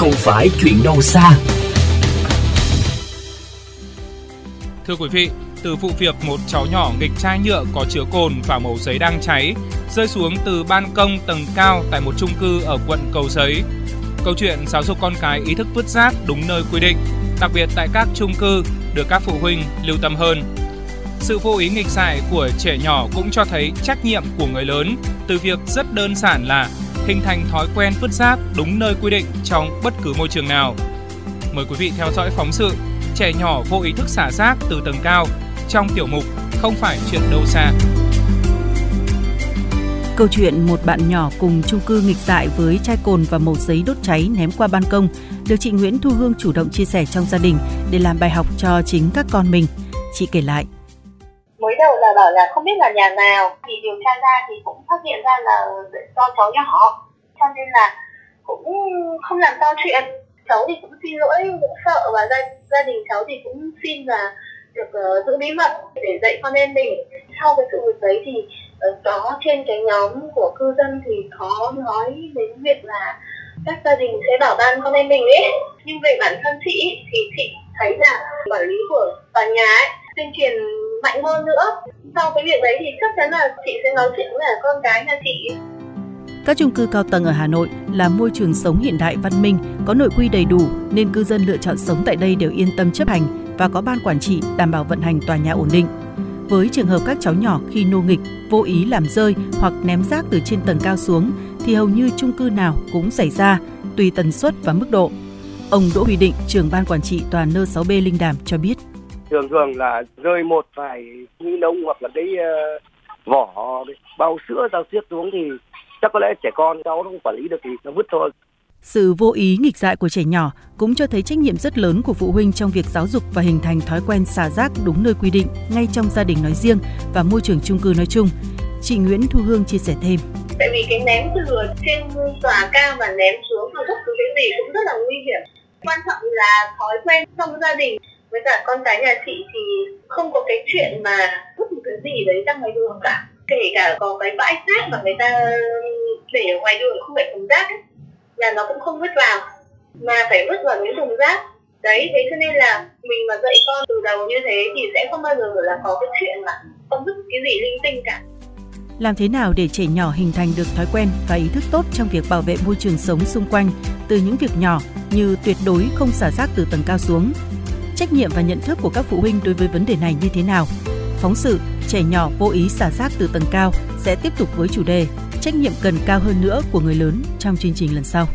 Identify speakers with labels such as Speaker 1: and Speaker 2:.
Speaker 1: không phải chuyện đâu xa.
Speaker 2: Thưa quý vị, từ vụ việc một cháu nhỏ nghịch chai nhựa có chứa cồn và mẩu giấy đang cháy rơi xuống từ ban công tầng cao tại một chung cư ở quận Cầu Giấy. Câu chuyện giáo dục con cái ý thức vứt rác đúng nơi quy định, đặc biệt tại các chung cư được các phụ huynh lưu tâm hơn. Sự vô ý nghịch dại của trẻ nhỏ cũng cho thấy trách nhiệm của người lớn từ việc rất đơn giản là hình thành thói quen vứt rác đúng nơi quy định trong bất cứ môi trường nào. Mời quý vị theo dõi phóng sự Trẻ nhỏ vô ý thức xả rác từ tầng cao trong tiểu mục Không phải chuyện đâu xa.
Speaker 3: Câu chuyện một bạn nhỏ cùng chung cư nghịch dại với chai cồn và màu giấy đốt cháy ném qua ban công được chị Nguyễn Thu Hương chủ động chia sẻ trong gia đình để làm bài học cho chính các con mình. Chị kể lại.
Speaker 4: Mới đầu là bảo là không biết là nhà nào. Thì điều tra ra thì cũng phát hiện ra là do cháu nhỏ cho nên là cũng không làm to chuyện. Cháu thì cũng xin lỗi cũng sợ và gia, gia đình cháu thì cũng xin là được uh, giữ bí mật để dạy con em mình. Sau cái sự việc đấy thì uh, có trên cái nhóm của cư dân thì có nói đến việc là các gia đình sẽ bảo ban con em mình ấy. Nhưng về bản thân chị thì chị thấy là quản lý của tòa nhà ấy tuyên truyền mạnh hơn nữa sau cái việc đấy thì chắc chắn là chị sẽ nói chuyện với con cái nhà chị
Speaker 3: các chung cư cao tầng ở Hà Nội là môi trường sống hiện đại văn minh, có nội quy đầy đủ nên cư dân lựa chọn sống tại đây đều yên tâm chấp hành và có ban quản trị đảm bảo vận hành tòa nhà ổn định. Với trường hợp các cháu nhỏ khi nô nghịch, vô ý làm rơi hoặc ném rác từ trên tầng cao xuống thì hầu như chung cư nào cũng xảy ra, tùy tần suất và mức độ. Ông Đỗ Huy Định, trưởng ban quản trị tòa nơ 6B Linh Đàm cho biết.
Speaker 5: Thường thường là rơi một vài ni lông hoặc là cái uh, vỏ bao sữa rau xiết xuống thì chắc có lẽ trẻ con cháu nó không quản lý được thì nó vứt thôi
Speaker 3: sự vô ý nghịch dại của trẻ nhỏ cũng cho thấy trách nhiệm rất lớn của phụ huynh trong việc giáo dục và hình thành thói quen xả rác đúng nơi quy định ngay trong gia đình nói riêng và môi trường chung cư nói chung. Chị Nguyễn Thu Hương chia sẻ thêm.
Speaker 4: Tại vì cái ném từ trên tòa cao và ném xuống từ bất cứ cái gì cũng rất là nguy hiểm. Quan trọng là thói quen trong gia đình với cả con cái nhà chị thì không có cái chuyện mà vứt một cái gì đấy ra ngoài đường cả. Kể cả có cái bãi rác mà người ta để ở ngoài đường không phải thùng rác ấy, là nó cũng không vứt vào mà phải vứt vào những thùng rác. Đấy thế cho nên là mình mà dạy con từ đầu như thế thì sẽ không bao giờ là có cái chuyện mà không vứt cái gì linh tinh cả.
Speaker 3: Làm thế nào để trẻ nhỏ hình thành được thói quen và ý thức tốt trong việc bảo vệ môi trường sống xung quanh từ những việc nhỏ như tuyệt đối không xả rác từ tầng cao xuống? Trách nhiệm và nhận thức của các phụ huynh đối với vấn đề này như thế nào phóng sự trẻ nhỏ vô ý xả rác từ tầng cao sẽ tiếp tục với chủ đề trách nhiệm cần cao hơn nữa của người lớn trong chương trình lần sau.